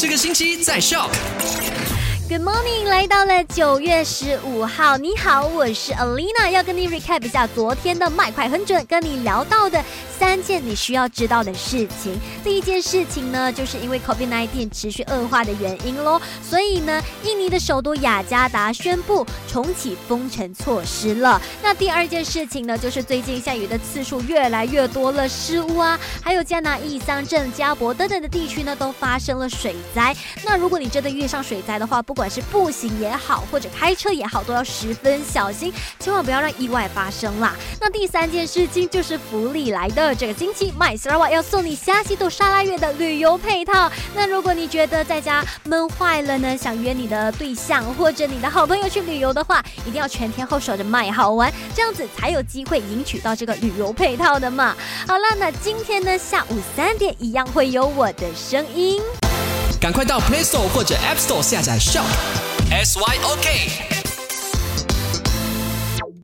这个星期在校。Good morning，来到了九月十五号。你好，我是 Alina，要跟你 recap 一下昨天的麦快很准，跟你聊到的三件你需要知道的事情。第一件事情呢，就是因为 COVID-19 持续恶化的原因喽，所以呢，印尼的首都雅加达宣布重启封城措施了。那第二件事情呢，就是最近下雨的次数越来越多了，失误啊，还有加拿义桑镇、加博等等的地区呢，都发生了水灾。那如果你真的遇上水灾的话，不不管是步行也好，或者开车也好，都要十分小心，千万不要让意外发生啦。那第三件事情就是福利来的，这个星期麦斯拉瓦要送你虾西度沙拉月的旅游配套。那如果你觉得在家闷坏了呢，想约你的对象或者你的好朋友去旅游的话，一定要全天候守着麦好玩，这样子才有机会赢取到这个旅游配套的嘛。好了，那今天呢下午三点一样会有我的声音。赶快到 Play Store 或者 App Store 下载 Shop S Y O K。